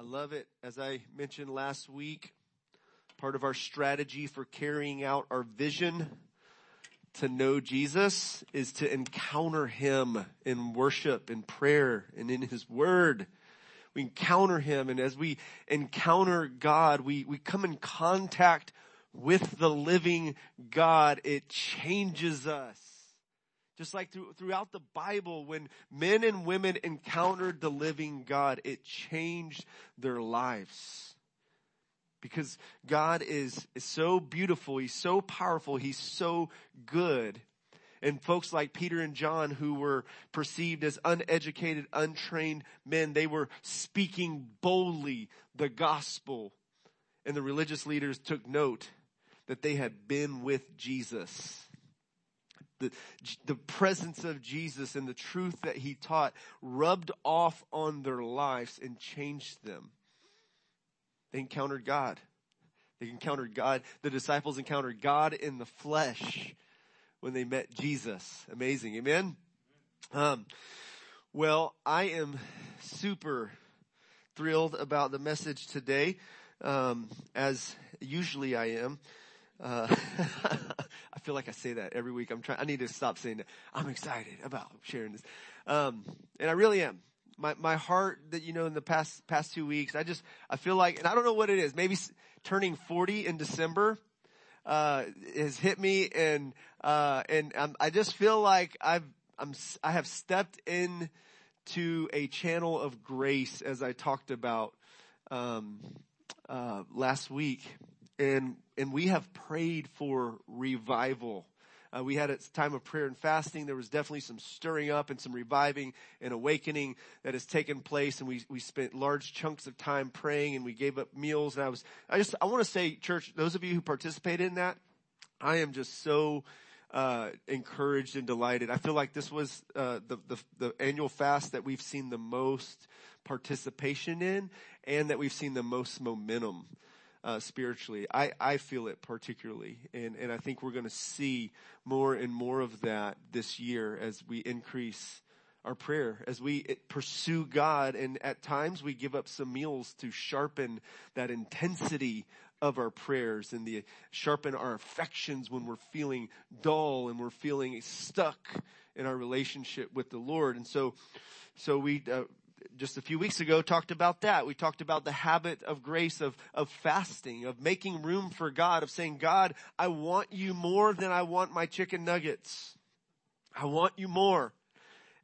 I love it. As I mentioned last week, part of our strategy for carrying out our vision to know Jesus is to encounter Him in worship, in prayer, and in His Word. We encounter Him, and as we encounter God, we, we come in contact with the living God. It changes us. Just like through, throughout the Bible, when men and women encountered the living God, it changed their lives. Because God is, is so beautiful, He's so powerful, He's so good. And folks like Peter and John who were perceived as uneducated, untrained men, they were speaking boldly the gospel. And the religious leaders took note that they had been with Jesus the, the presence of Jesus and the truth that he taught rubbed off on their lives and changed them. They encountered God. They encountered God. The disciples encountered God in the flesh when they met Jesus. Amazing. Amen. Um, well, I am super thrilled about the message today, um, as usually I am. Uh, I feel like I say that every week. I'm trying, I need to stop saying that. I'm excited about sharing this. Um, and I really am. My, my heart that, you know, in the past, past two weeks, I just, I feel like, and I don't know what it is, maybe turning 40 in December, uh, has hit me and, uh, and I'm, I just feel like I've, I'm, I have stepped in to a channel of grace as I talked about, um, uh, last week and and we have prayed for revival. Uh, we had a time of prayer and fasting. There was definitely some stirring up and some reviving and awakening that has taken place. And we, we spent large chunks of time praying and we gave up meals. And I was, I just, I want to say, church, those of you who participated in that, I am just so, uh, encouraged and delighted. I feel like this was, uh, the, the, the annual fast that we've seen the most participation in and that we've seen the most momentum uh, spiritually. I, I feel it particularly, and, and I think we're going to see more and more of that this year as we increase our prayer, as we pursue God, and at times we give up some meals to sharpen that intensity of our prayers and the sharpen our affections when we're feeling dull and we're feeling stuck in our relationship with the Lord. And so, so we uh, just a few weeks ago talked about that. We talked about the habit of grace of, of fasting, of making room for God, of saying, God, I want you more than I want my chicken nuggets. I want you more.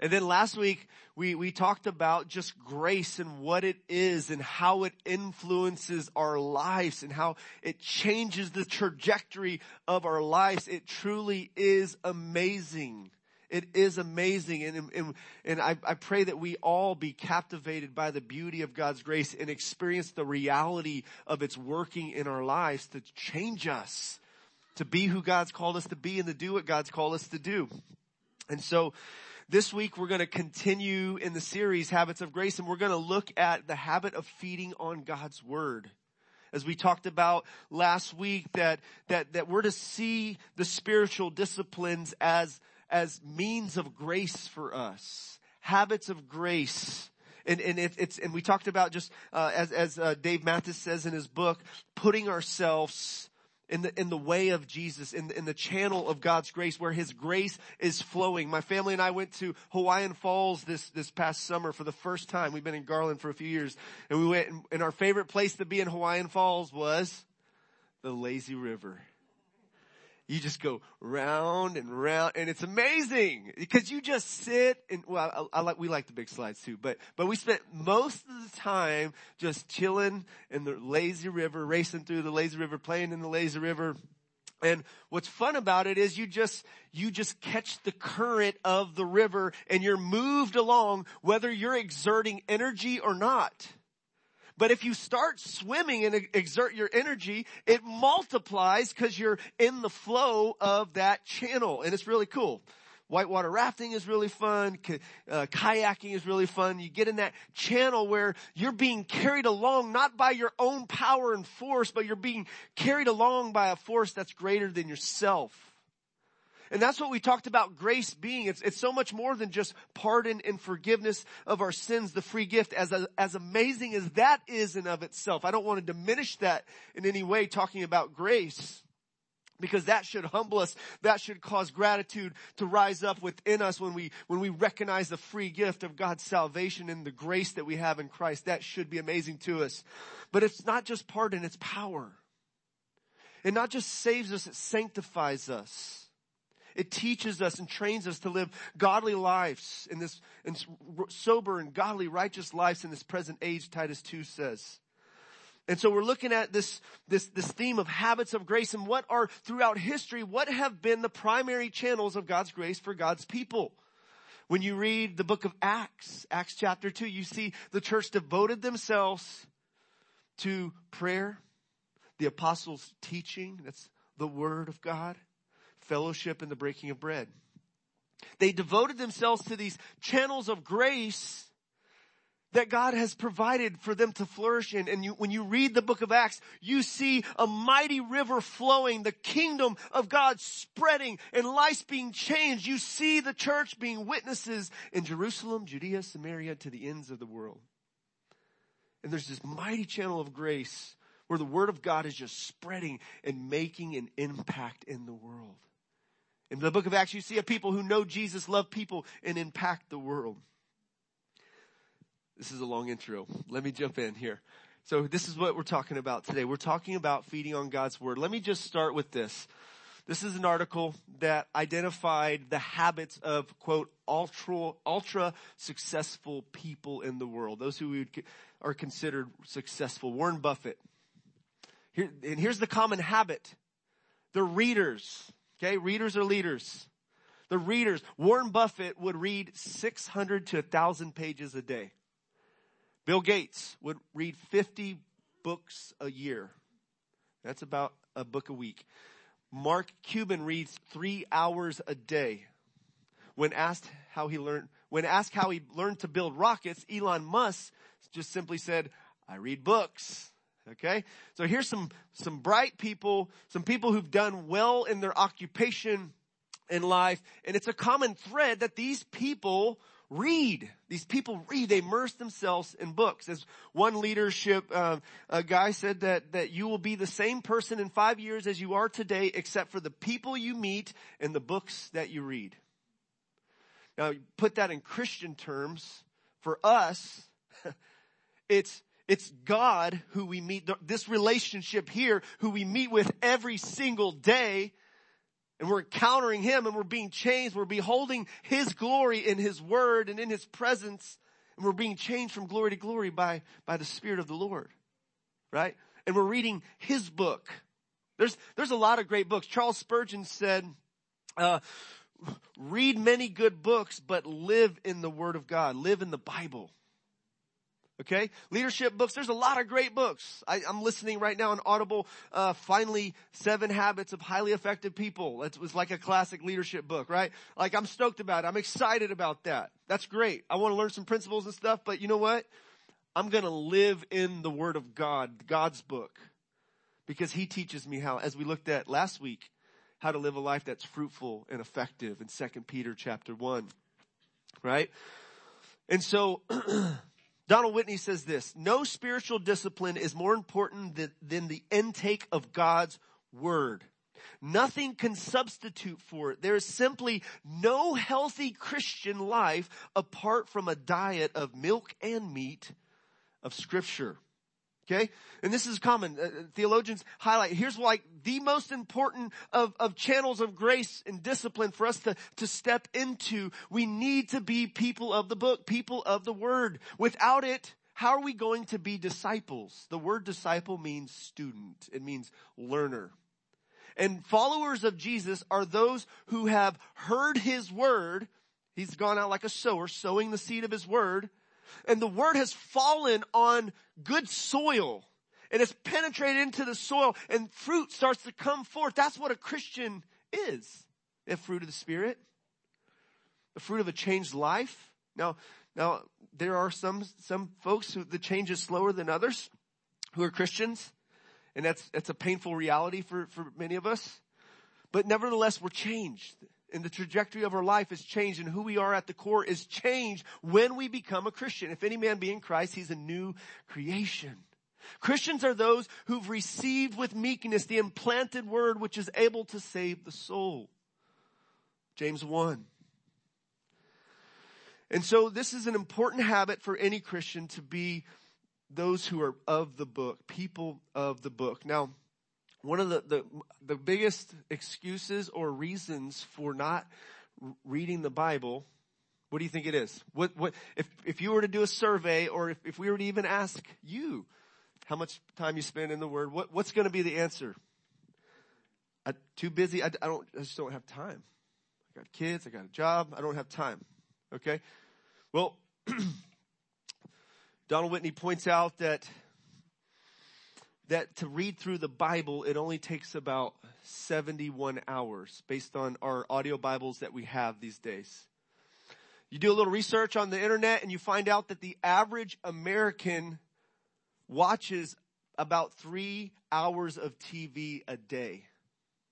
And then last week we, we talked about just grace and what it is and how it influences our lives and how it changes the trajectory of our lives. It truly is amazing. It is amazing. And, and, and I, I pray that we all be captivated by the beauty of God's grace and experience the reality of its working in our lives to change us, to be who God's called us to be and to do what God's called us to do. And so, this week we're going to continue in the series Habits of Grace and we're going to look at the habit of feeding on God's Word as we talked about last week that, that, that we're to see the spiritual disciplines as as means of grace for us, habits of grace. And, and if it's, and we talked about just, uh, as, as, uh, Dave Mathis says in his book, putting ourselves in the, in the way of Jesus, in the, in the channel of God's grace where His grace is flowing. My family and I went to Hawaiian Falls this, this past summer for the first time. We've been in Garland for a few years and we went and, and our favorite place to be in Hawaiian Falls was the lazy river you just go round and round and it's amazing because you just sit and well I, I, like we like the big slides too but but we spent most of the time just chilling in the lazy river racing through the lazy river playing in the lazy river and what's fun about it is you just, you just catch the current of the river and you're moved along whether you're exerting energy or not. But if you start swimming and exert your energy, it multiplies because you're in the flow of that channel and it's really cool. Whitewater rafting is really fun. Uh, kayaking is really fun. You get in that channel where you're being carried along not by your own power and force, but you're being carried along by a force that's greater than yourself. And that's what we talked about grace being. It's, it's so much more than just pardon and forgiveness of our sins, the free gift, as, as amazing as that is in of itself. I don't want to diminish that in any way talking about grace. Because that should humble us. That should cause gratitude to rise up within us when we, when we recognize the free gift of God's salvation and the grace that we have in Christ. That should be amazing to us. But it's not just pardon, it's power. It not just saves us, it sanctifies us. It teaches us and trains us to live godly lives in this, in sober and godly righteous lives in this present age, Titus 2 says. And so we're looking at this, this, this theme of habits of grace and what are throughout history, what have been the primary channels of God's grace for God's people. When you read the book of Acts, Acts chapter 2, you see the church devoted themselves to prayer, the apostles' teaching, that's the word of God, fellowship and the breaking of bread. They devoted themselves to these channels of grace that God has provided for them to flourish in. And you, when you read the book of Acts, you see a mighty river flowing, the kingdom of God spreading and lives being changed. You see the church being witnesses in Jerusalem, Judea, Samaria, to the ends of the world. And there's this mighty channel of grace where the word of God is just spreading and making an impact in the world. In the book of Acts, you see a people who know Jesus, love people, and impact the world. This is a long intro. Let me jump in here. So this is what we're talking about today. We're talking about feeding on God's word. Let me just start with this. This is an article that identified the habits of quote ultra ultra successful people in the world. Those who are considered successful. Warren Buffett. Here, and here's the common habit. They're readers. Okay, readers are leaders. The readers, Warren Buffett would read 600 to 1,000 pages a day. Bill Gates would read 50 books a year. That's about a book a week. Mark Cuban reads three hours a day. When asked how he learned, when asked how he learned to build rockets, Elon Musk just simply said, I read books. Okay? So here's some, some bright people, some people who've done well in their occupation in life. And it's a common thread that these people read. These people read. They immerse themselves in books. As one leadership uh, a guy said that that you will be the same person in five years as you are today, except for the people you meet and the books that you read. Now, put that in Christian terms. For us, it's it's God who we meet, this relationship here, who we meet with every single day. And we're encountering Him and we're being changed. We're beholding His glory in His Word and in His presence. And we're being changed from glory to glory by, by the Spirit of the Lord. Right? And we're reading His book. There's, there's a lot of great books. Charles Spurgeon said, uh, read many good books, but live in the Word of God. Live in the Bible. Okay? Leadership books. There's a lot of great books. I, am listening right now on Audible, uh, finally, Seven Habits of Highly Effective People. It was like a classic leadership book, right? Like I'm stoked about it. I'm excited about that. That's great. I want to learn some principles and stuff, but you know what? I'm gonna live in the Word of God, God's book. Because He teaches me how, as we looked at last week, how to live a life that's fruitful and effective in Second Peter chapter 1. Right? And so, Donald Whitney says this, no spiritual discipline is more important than, than the intake of God's word. Nothing can substitute for it. There is simply no healthy Christian life apart from a diet of milk and meat of scripture. Okay? And this is common. Uh, theologians highlight, here's like the most important of, of channels of grace and discipline for us to, to step into. We need to be people of the book, people of the word. Without it, how are we going to be disciples? The word disciple means student. It means learner. And followers of Jesus are those who have heard his word. He's gone out like a sower, sowing the seed of his word and the word has fallen on good soil and it's penetrated into the soil and fruit starts to come forth. That's what a Christian is. The fruit of the spirit, the fruit of a changed life. Now, now there are some, some folks who the change is slower than others who are Christians. And that's, that's a painful reality for, for many of us. But nevertheless, we're changed. And the trajectory of our life is changed and who we are at the core is changed when we become a Christian. If any man be in Christ, he's a new creation. Christians are those who've received with meekness the implanted word which is able to save the soul. James 1. And so this is an important habit for any Christian to be those who are of the book, people of the book. Now, one of the, the, the biggest excuses or reasons for not reading the Bible, what do you think it is? What, what, if, if you were to do a survey or if, if we were to even ask you how much time you spend in the Word, what, what's going to be the answer? I, too busy. I, I don't, I just don't have time. I got kids. I got a job. I don't have time. Okay. Well, Donald Whitney points out that that to read through the Bible, it only takes about 71 hours based on our audio Bibles that we have these days. You do a little research on the internet and you find out that the average American watches about three hours of TV a day.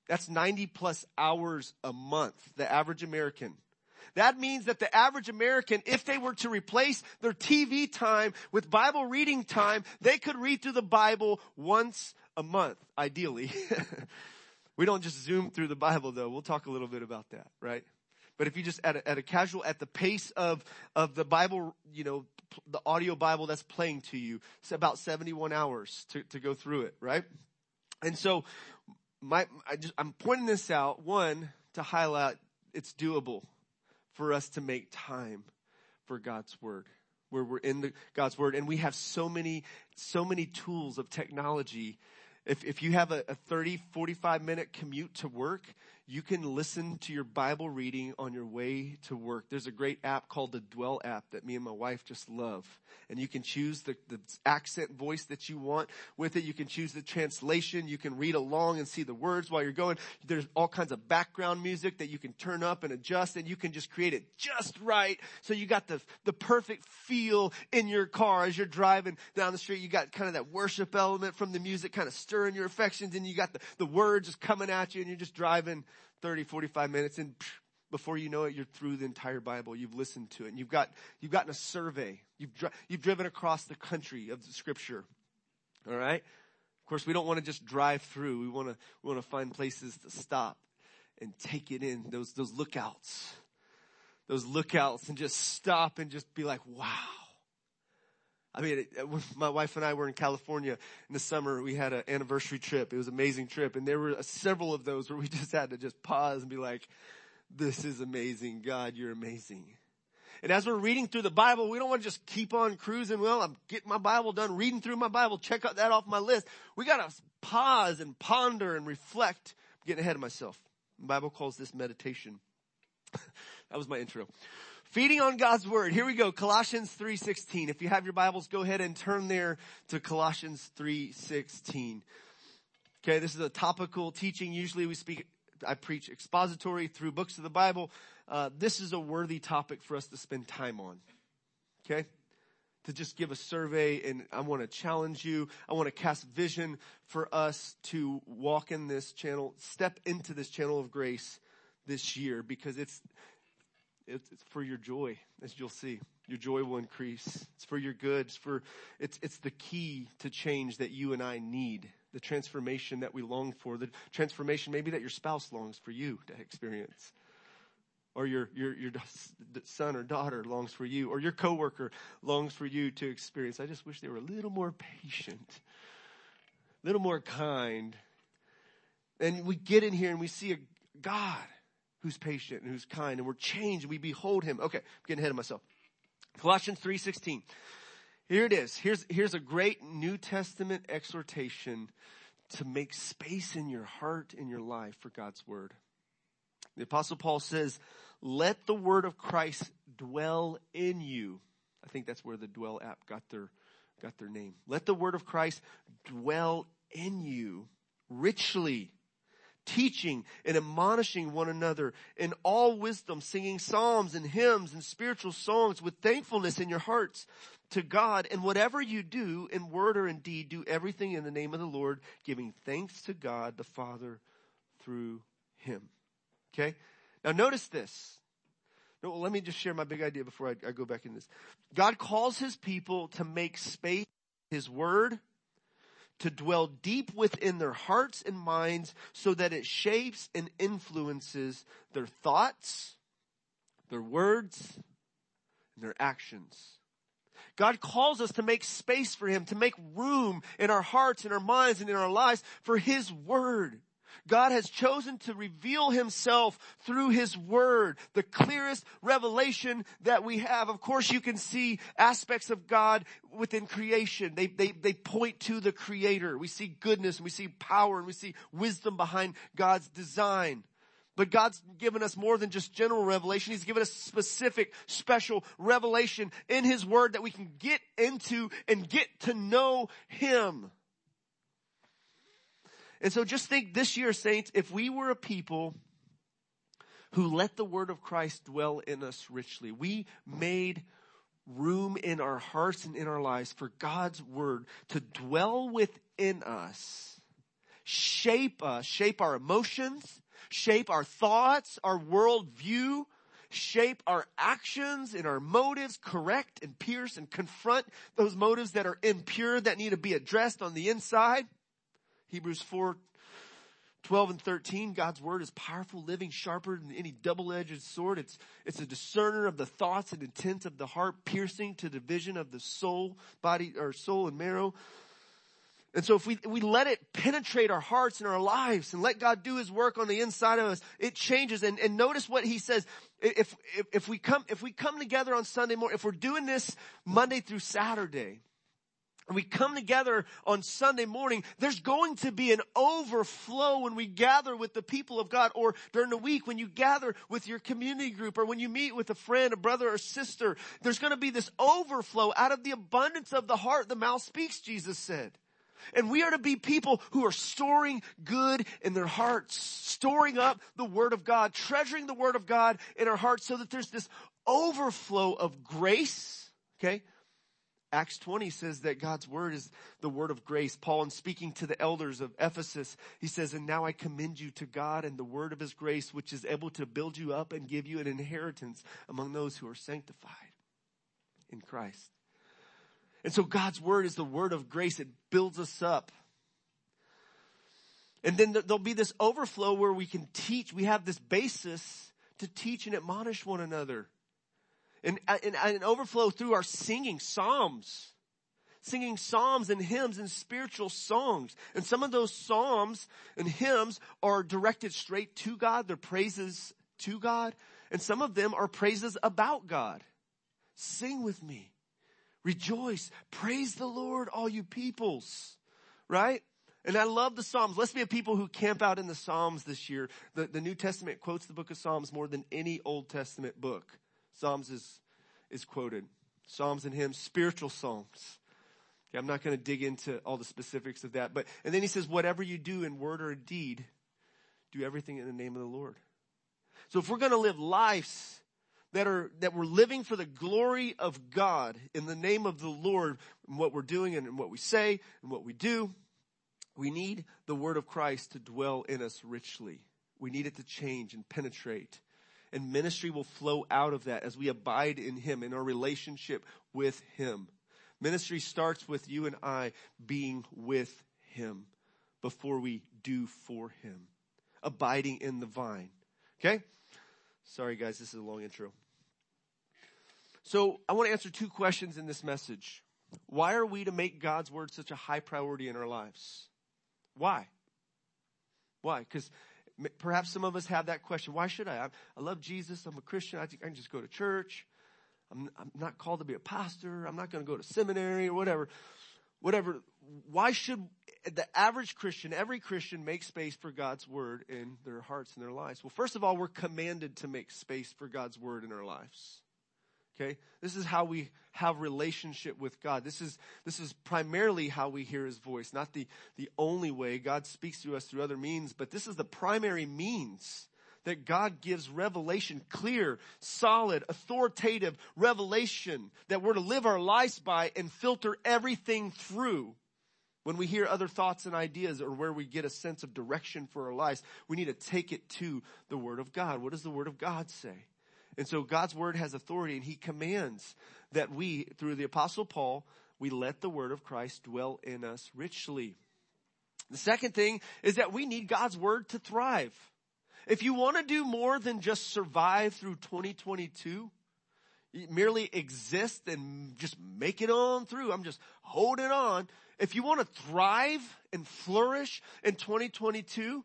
That's 90 plus hours a month, the average American. That means that the average American, if they were to replace their TV time with Bible reading time, they could read through the Bible once a month, ideally. we don't just zoom through the Bible though. We'll talk a little bit about that, right? But if you just at a, at a casual, at the pace of, of the Bible, you know, the audio Bible that's playing to you, it's about 71 hours to, to go through it, right? And so my, I just, I'm pointing this out, one, to highlight it's doable for us to make time for God's Word where we're in the, God's Word and we have so many, so many tools of technology. If, if you have a, a 30, 45 minute commute to work, you can listen to your Bible reading on your way to work. There's a great app called the Dwell app that me and my wife just love. And you can choose the, the accent voice that you want with it. You can choose the translation. You can read along and see the words while you're going. There's all kinds of background music that you can turn up and adjust and you can just create it just right. So you got the, the perfect feel in your car as you're driving down the street. You got kind of that worship element from the music kind of stirring your affections and you got the, the words just coming at you and you're just driving 30, 45 minutes and before you know it, you're through the entire Bible. You've listened to it and you've got, you've gotten a survey. You've, you've driven across the country of the scripture. All right. Of course, we don't want to just drive through. We want to, we want to find places to stop and take it in. Those, those lookouts, those lookouts and just stop and just be like, wow. I mean, my wife and I were in California in the summer. We had an anniversary trip. It was an amazing trip. And there were several of those where we just had to just pause and be like, this is amazing. God, you're amazing. And as we're reading through the Bible, we don't want to just keep on cruising. Well, I'm getting my Bible done, reading through my Bible, check out that off my list. We gotta pause and ponder and reflect. I'm getting ahead of myself. The Bible calls this meditation. that was my intro. Feeding on God's Word. Here we go. Colossians 3.16. If you have your Bibles, go ahead and turn there to Colossians 3.16. Okay, this is a topical teaching. Usually we speak, I preach expository through books of the Bible. Uh, this is a worthy topic for us to spend time on. Okay? To just give a survey and I want to challenge you. I want to cast vision for us to walk in this channel, step into this channel of grace this year because it's, it's, it's for your joy, as you'll see. Your joy will increase. It's for your good. It's for, it's, it's the key to change that you and I need. The transformation that we long for. The transformation maybe that your spouse longs for you to experience. Or your, your, your son or daughter longs for you. Or your coworker longs for you to experience. I just wish they were a little more patient. A little more kind. And we get in here and we see a God who's patient and who's kind and we're changed and we behold him. Okay, I'm getting ahead of myself. Colossians 3.16. Here it is. Here's, here's a great New Testament exhortation to make space in your heart, in your life for God's word. The apostle Paul says, let the word of Christ dwell in you. I think that's where the dwell app got their, got their name. Let the word of Christ dwell in you richly teaching and admonishing one another in all wisdom, singing psalms and hymns and spiritual songs with thankfulness in your hearts to God. And whatever you do in word or in deed, do everything in the name of the Lord, giving thanks to God the Father through him. Okay? Now notice this. No, let me just share my big idea before I, I go back in this. God calls his people to make space, his word, to dwell deep within their hearts and minds so that it shapes and influences their thoughts, their words, and their actions. God calls us to make space for Him, to make room in our hearts, in our minds, and in our lives for His Word. God has chosen to reveal himself through his word, the clearest revelation that we have. Of course, you can see aspects of God within creation. They, they, they point to the creator. We see goodness and we see power and we see wisdom behind God's design. But God's given us more than just general revelation. He's given us specific, special revelation in His Word that we can get into and get to know Him. And so just think this year, saints, if we were a people who let the word of Christ dwell in us richly, we made room in our hearts and in our lives for God's word to dwell within us, shape us, shape our emotions, shape our thoughts, our worldview, shape our actions and our motives, correct and pierce and confront those motives that are impure that need to be addressed on the inside. Hebrews 4, 12 and 13, God's word is powerful, living, sharper than any double-edged sword. It's, it's a discerner of the thoughts and intents of the heart, piercing to the division of the soul, body, or soul and marrow. And so if we, we let it penetrate our hearts and our lives and let God do his work on the inside of us, it changes. And, and notice what he says. If, if, if we come, if we come together on Sunday morning, if we're doing this Monday through Saturday, we come together on Sunday morning, there's going to be an overflow when we gather with the people of God or during the week when you gather with your community group or when you meet with a friend, a brother or sister. There's going to be this overflow out of the abundance of the heart. The mouth speaks, Jesus said. And we are to be people who are storing good in their hearts, storing up the Word of God, treasuring the Word of God in our hearts so that there's this overflow of grace, okay? Acts 20 says that God's word is the word of grace. Paul, in speaking to the elders of Ephesus, he says, and now I commend you to God and the word of his grace, which is able to build you up and give you an inheritance among those who are sanctified in Christ. And so God's word is the word of grace. It builds us up. And then there'll be this overflow where we can teach. We have this basis to teach and admonish one another and, and, and overflow through our singing psalms singing psalms and hymns and spiritual songs. And some of those psalms and hymns are directed straight to God. They're praises to God. And some of them are praises about God. Sing with me. Rejoice. Praise the Lord, all you peoples. Right? And I love the Psalms. Let's be a people who camp out in the Psalms this year. The, the New Testament quotes the book of Psalms more than any Old Testament book. Psalms is, is quoted. Psalms and hymns, spiritual songs. Okay, I'm not going to dig into all the specifics of that, but, and then he says, whatever you do in word or deed, do everything in the name of the Lord. So if we're going to live lives that are, that we're living for the glory of God in the name of the Lord and what we're doing and what we say and what we do, we need the word of Christ to dwell in us richly. We need it to change and penetrate and ministry will flow out of that as we abide in Him, in our relationship with Him. Ministry starts with you and I being with Him before we do for Him. Abiding in the vine. Okay? Sorry guys, this is a long intro. So I want to answer two questions in this message. Why are we to make God's word such a high priority in our lives? Why? Why? Because Perhaps some of us have that question. Why should I? I, love Jesus. I'm a Christian. I, can just go to church. I'm, I'm not called to be a pastor. I'm not going to go to seminary or whatever. Whatever. Why should the average Christian, every Christian make space for God's word in their hearts and their lives? Well, first of all, we're commanded to make space for God's word in our lives. Okay? This is how we have relationship with God. This is, this is primarily how we hear His voice. Not the, the only way. God speaks to us through other means, but this is the primary means that God gives revelation, clear, solid, authoritative revelation that we're to live our lives by and filter everything through. When we hear other thoughts and ideas or where we get a sense of direction for our lives, we need to take it to the Word of God. What does the Word of God say? And so God's Word has authority and He commands that we, through the Apostle Paul, we let the Word of Christ dwell in us richly. The second thing is that we need God's Word to thrive. If you want to do more than just survive through 2022, merely exist and just make it on through. I'm just holding on. If you want to thrive and flourish in 2022,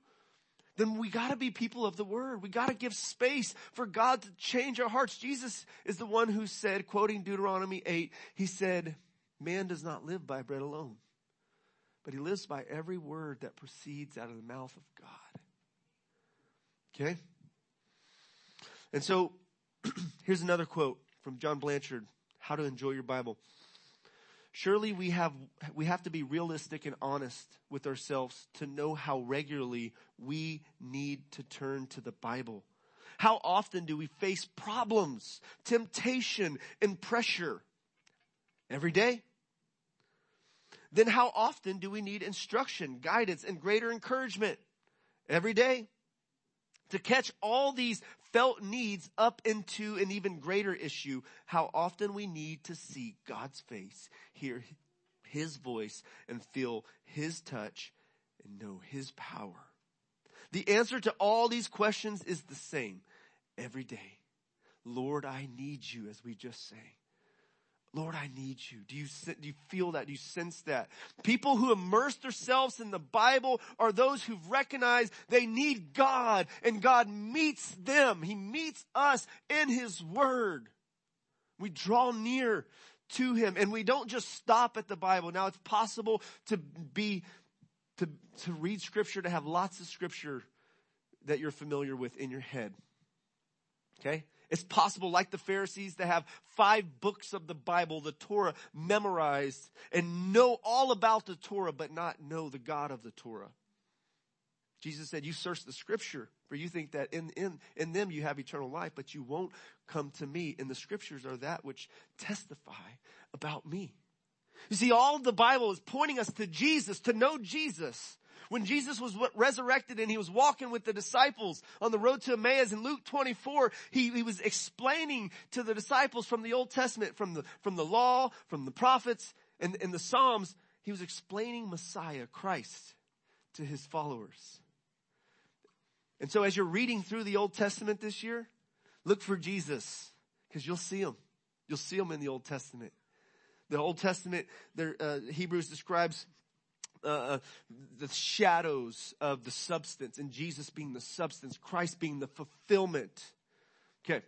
then we gotta be people of the word. We gotta give space for God to change our hearts. Jesus is the one who said, quoting Deuteronomy 8, he said, man does not live by bread alone, but he lives by every word that proceeds out of the mouth of God. Okay? And so, here's another quote from John Blanchard, How to Enjoy Your Bible. Surely we have, we have to be realistic and honest with ourselves to know how regularly we need to turn to the Bible. How often do we face problems, temptation, and pressure? Every day? Then how often do we need instruction, guidance, and greater encouragement? Every day to catch all these felt needs up into an even greater issue, how often we need to see God's face, hear His voice, and feel His touch and know His power. The answer to all these questions is the same every day. Lord, I need you as we just sang. Lord, I need you. Do you, do you feel that? Do you sense that? People who immerse themselves in the Bible are those who've recognized they need God and God meets them. He meets us in His Word. We draw near to Him and we don't just stop at the Bible. Now it's possible to be, to, to read scripture, to have lots of scripture that you're familiar with in your head. Okay? It's possible, like the Pharisees, to have five books of the Bible, the Torah, memorized and know all about the Torah, but not know the God of the Torah. Jesus said, you search the scripture, for you think that in, in, in them you have eternal life, but you won't come to me. And the scriptures are that which testify about me. You see, all the Bible is pointing us to Jesus, to know Jesus. When Jesus was resurrected and he was walking with the disciples on the road to Emmaus in Luke 24, he, he was explaining to the disciples from the Old Testament, from the, from the law, from the prophets, and, and the Psalms, he was explaining Messiah, Christ, to his followers. And so as you're reading through the Old Testament this year, look for Jesus, because you'll see him. You'll see him in the Old Testament. The Old Testament, there, uh, Hebrews describes uh, uh, the shadows of the substance and Jesus being the substance, Christ being the fulfillment. Okay.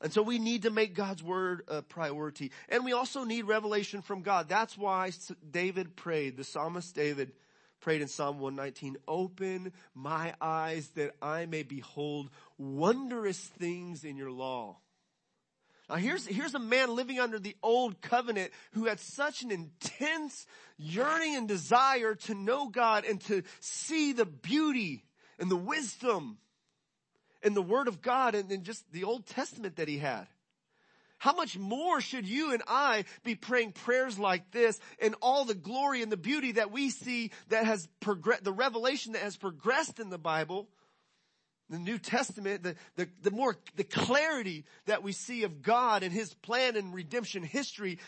And so we need to make God's word a priority. And we also need revelation from God. That's why David prayed, the psalmist David prayed in Psalm 119, open my eyes that I may behold wondrous things in your law. Now here's, here's a man living under the old covenant who had such an intense yearning and desire to know God and to see the beauty and the wisdom and the word of God and in just the Old Testament that he had. How much more should you and I be praying prayers like this and all the glory and the beauty that we see that has progressed, the revelation that has progressed in the Bible the New Testament, the, the, the more, the clarity that we see of God and His plan and redemption history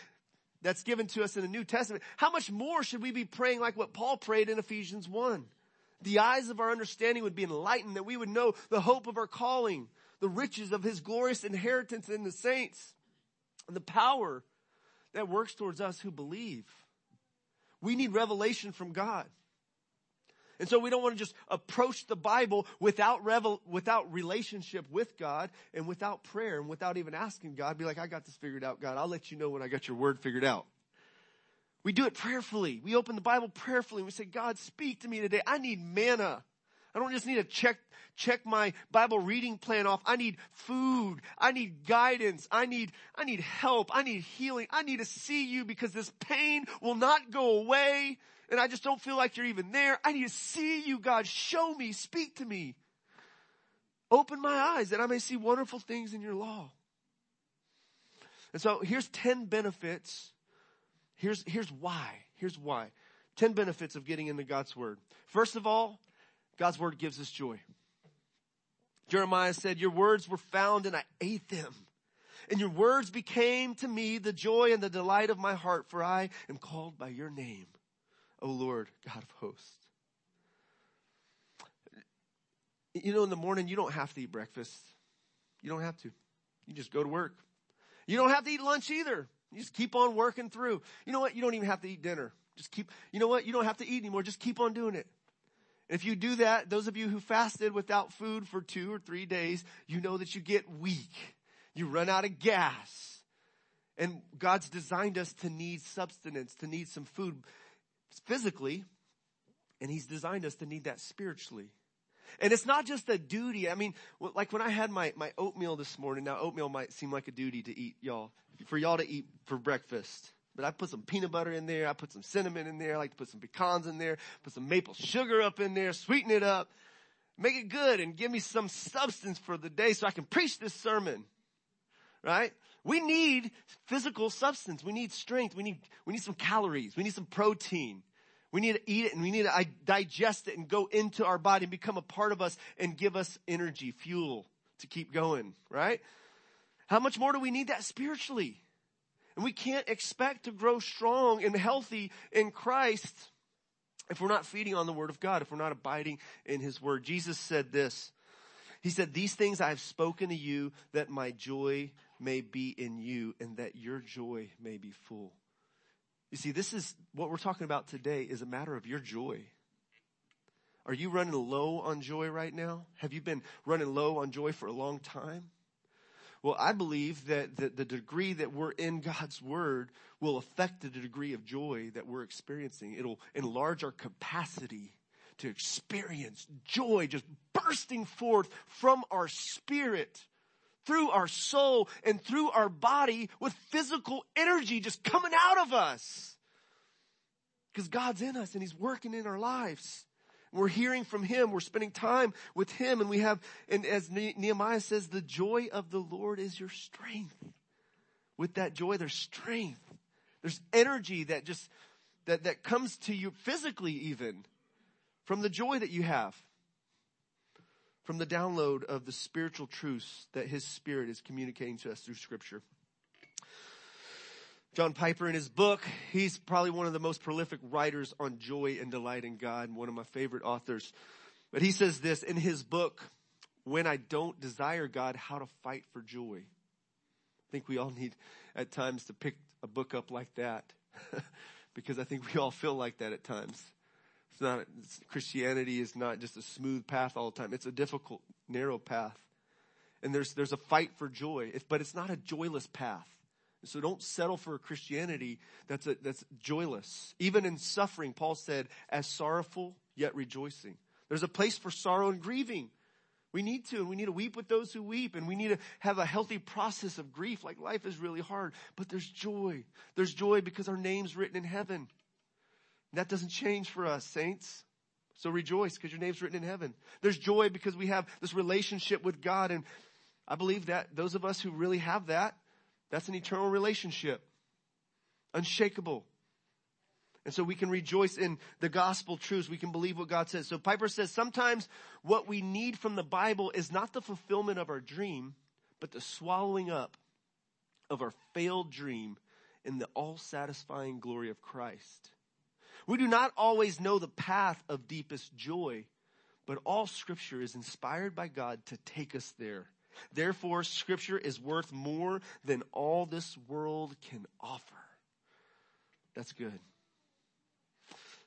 that's given to us in the New Testament, how much more should we be praying like what Paul prayed in Ephesians 1? The eyes of our understanding would be enlightened, that we would know the hope of our calling, the riches of His glorious inheritance in the saints, and the power that works towards us who believe. We need revelation from God. And so we don't want to just approach the Bible without revel, without relationship with God and without prayer and without even asking God, be like, I got this figured out, God. I'll let you know when I got your word figured out. We do it prayerfully. We open the Bible prayerfully and we say, God, speak to me today. I need manna. I don't just need to check, check my Bible reading plan off. I need food. I need guidance. I need, I need help. I need healing. I need to see you because this pain will not go away and I just don't feel like you're even there. I need to see you, God. Show me, speak to me. Open my eyes that I may see wonderful things in your law. And so here's 10 benefits. Here's, here's why. Here's why 10 benefits of getting into God's Word. First of all, God's Word gives us joy. Jeremiah said, Your words were found and I ate them. And your words became to me the joy and the delight of my heart, for I am called by your name, O Lord, God of hosts. You know, in the morning, you don't have to eat breakfast. You don't have to. You just go to work. You don't have to eat lunch either. You just keep on working through. You know what? You don't even have to eat dinner. Just keep, you know what? You don't have to eat anymore. Just keep on doing it. If you do that, those of you who fasted without food for two or three days, you know that you get weak. You run out of gas. And God's designed us to need substance, to need some food physically, and He's designed us to need that spiritually. And it's not just a duty. I mean, like when I had my, my oatmeal this morning, now oatmeal might seem like a duty to eat, y'all, for y'all to eat for breakfast. But I put some peanut butter in there. I put some cinnamon in there. I like to put some pecans in there, put some maple sugar up in there, sweeten it up, make it good and give me some substance for the day so I can preach this sermon. Right? We need physical substance. We need strength. We need, we need some calories. We need some protein. We need to eat it and we need to digest it and go into our body and become a part of us and give us energy, fuel to keep going, right? How much more do we need that spiritually? And we can't expect to grow strong and healthy in Christ if we're not feeding on the Word of God, if we're not abiding in His Word. Jesus said this. He said, these things I have spoken to you that my joy may be in you and that your joy may be full. You see, this is what we're talking about today is a matter of your joy. Are you running low on joy right now? Have you been running low on joy for a long time? Well, I believe that the, the degree that we're in God's Word will affect the degree of joy that we're experiencing. It'll enlarge our capacity to experience joy just bursting forth from our spirit through our soul and through our body with physical energy just coming out of us. Because God's in us and He's working in our lives. We're hearing from Him. We're spending time with Him and we have, and as Nehemiah says, the joy of the Lord is your strength. With that joy, there's strength. There's energy that just, that, that comes to you physically even from the joy that you have from the download of the spiritual truths that his spirit is communicating to us through scripture. John Piper in his book, he's probably one of the most prolific writers on joy and delight in God and one of my favorite authors. But he says this in his book, When I Don't Desire God, How to Fight for Joy. I think we all need at times to pick a book up like that because I think we all feel like that at times. It's not, it's, Christianity is not just a smooth path all the time. It's a difficult, narrow path. And there's, there's a fight for joy, but it's not a joyless path. So don't settle for a Christianity that's a, that's joyless. Even in suffering, Paul said, as sorrowful yet rejoicing. There's a place for sorrow and grieving. We need to, and we need to weep with those who weep, and we need to have a healthy process of grief. Like life is really hard, but there's joy. There's joy because our name's written in heaven. That doesn't change for us, saints. So rejoice because your name's written in heaven. There's joy because we have this relationship with God. And I believe that those of us who really have that, that's an eternal relationship. Unshakable. And so we can rejoice in the gospel truths. We can believe what God says. So Piper says sometimes what we need from the Bible is not the fulfillment of our dream, but the swallowing up of our failed dream in the all satisfying glory of Christ. We do not always know the path of deepest joy, but all scripture is inspired by God to take us there. Therefore, scripture is worth more than all this world can offer. That's good.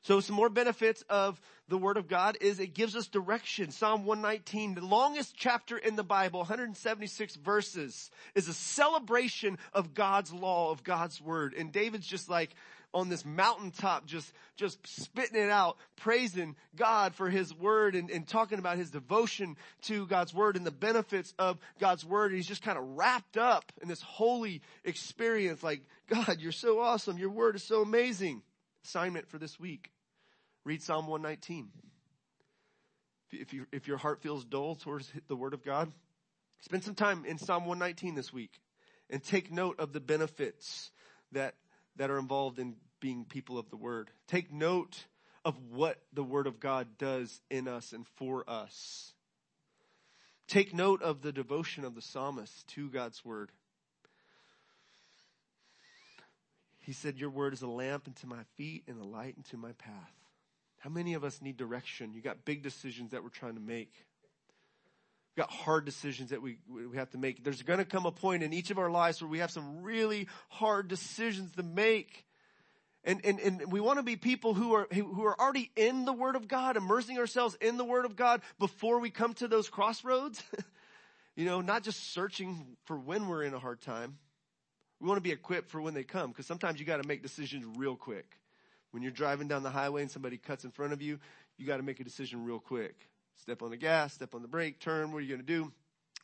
So some more benefits of the Word of God is it gives us direction. Psalm 119, the longest chapter in the Bible, 176 verses, is a celebration of God's law, of God's Word. And David's just like, on this mountaintop, just, just spitting it out, praising God for His Word and, and talking about His devotion to God's Word and the benefits of God's Word. And he's just kind of wrapped up in this holy experience like, God, you're so awesome. Your Word is so amazing. Assignment for this week. Read Psalm 119. If, you, if your heart feels dull towards the Word of God, spend some time in Psalm 119 this week and take note of the benefits that, that are involved in being people of the word. Take note of what the word of God does in us and for us. Take note of the devotion of the psalmist to God's word. He said, Your word is a lamp unto my feet and a light unto my path. How many of us need direction? You got big decisions that we're trying to make. We've got hard decisions that we, we have to make. There's going to come a point in each of our lives where we have some really hard decisions to make. And, and, and we want to be people who are, who are already in the Word of God, immersing ourselves in the Word of God before we come to those crossroads. you know, not just searching for when we're in a hard time. We want to be equipped for when they come because sometimes you got to make decisions real quick. When you're driving down the highway and somebody cuts in front of you, you got to make a decision real quick. Step on the gas, step on the brake, turn. What are you going to do?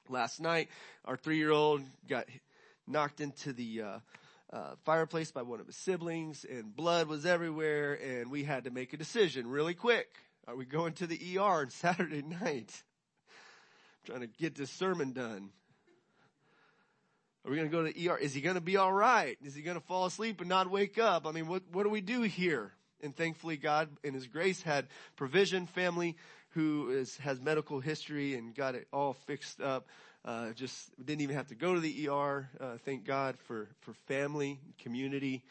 Last night, our three-year-old got knocked into the uh, uh, fireplace by one of his siblings, and blood was everywhere, and we had to make a decision really quick. Are we going to the ER on Saturday night? trying to get this sermon done. Are we going to go to the ER? Is he going to be all right? Is he going to fall asleep and not wake up? I mean, what, what do we do here? And thankfully, God, in His grace, had provision, family who is, has medical history and got it all fixed up. Uh, just didn't even have to go to the ER. Uh, thank God for, for family, community,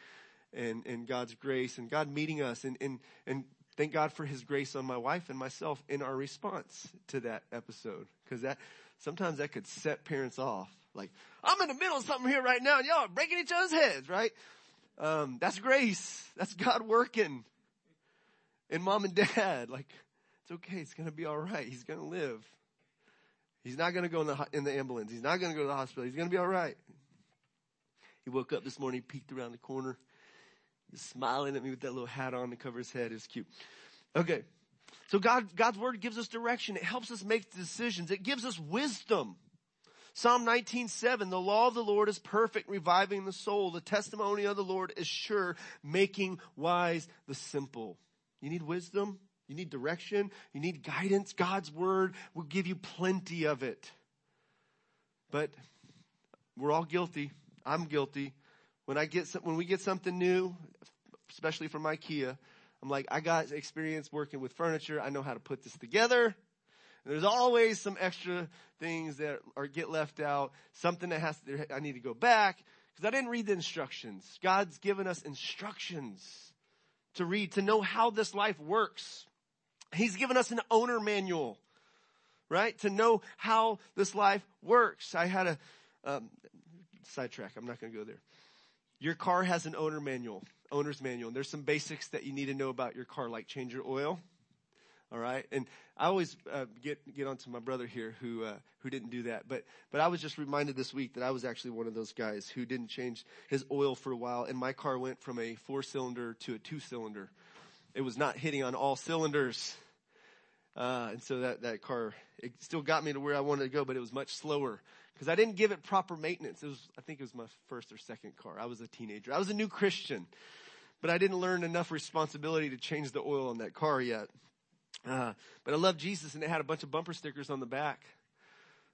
and, and God's grace and God meeting us and, and, and thank God for His grace on my wife and myself in our response to that episode. Cause that, sometimes that could set parents off. Like, I'm in the middle of something here right now and y'all are breaking each other's heads, right? Um, that's grace. That's God working. And mom and dad, like, it's okay. It's going to be all right. He's going to live. He's not going to go in the, in the ambulance. He's not going to go to the hospital. He's going to be all right. He woke up this morning, peeked around the corner, smiling at me with that little hat on to cover his head. It's cute. Okay. So God, God's word gives us direction. It helps us make decisions. It gives us wisdom. Psalm 19:7 The law of the Lord is perfect reviving the soul the testimony of the Lord is sure making wise the simple You need wisdom you need direction. You need guidance. God's word will give you plenty of it. But we're all guilty. I'm guilty. When I get some, when we get something new especially from IKEA I'm like I got experience working with furniture. I know how to put this together. There's always some extra things that are get left out, something that has to, I need to go back. Because I didn't read the instructions. God's given us instructions to read, to know how this life works. He's given us an owner manual, right? To know how this life works. I had a, um, sidetrack. I'm not going to go there. Your car has an owner manual, owner's manual. And there's some basics that you need to know about your car, like change your oil, all right. And I always uh, get get onto my brother here who uh, who didn't do that, but but I was just reminded this week that I was actually one of those guys who didn't change his oil for a while, and my car went from a four cylinder to a two cylinder. It was not hitting on all cylinders, uh, and so that that car it still got me to where I wanted to go, but it was much slower because I didn't give it proper maintenance. It was I think it was my first or second car. I was a teenager. I was a new Christian, but I didn't learn enough responsibility to change the oil on that car yet. Uh, but I love Jesus and it had a bunch of bumper stickers on the back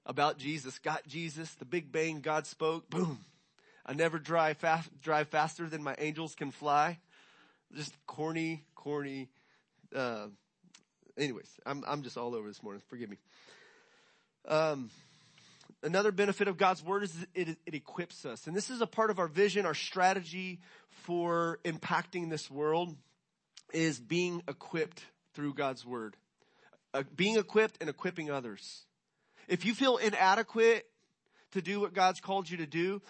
about Jesus. Got Jesus, the big bang, God spoke, boom. I never drive fast, drive faster than my angels can fly. Just corny, corny, uh, anyways, I'm, I'm just all over this morning. Forgive me. Um, another benefit of God's word is it, it equips us. And this is a part of our vision, our strategy for impacting this world is being equipped through God's word. Uh, being equipped and equipping others. If you feel inadequate to do what God's called you to do,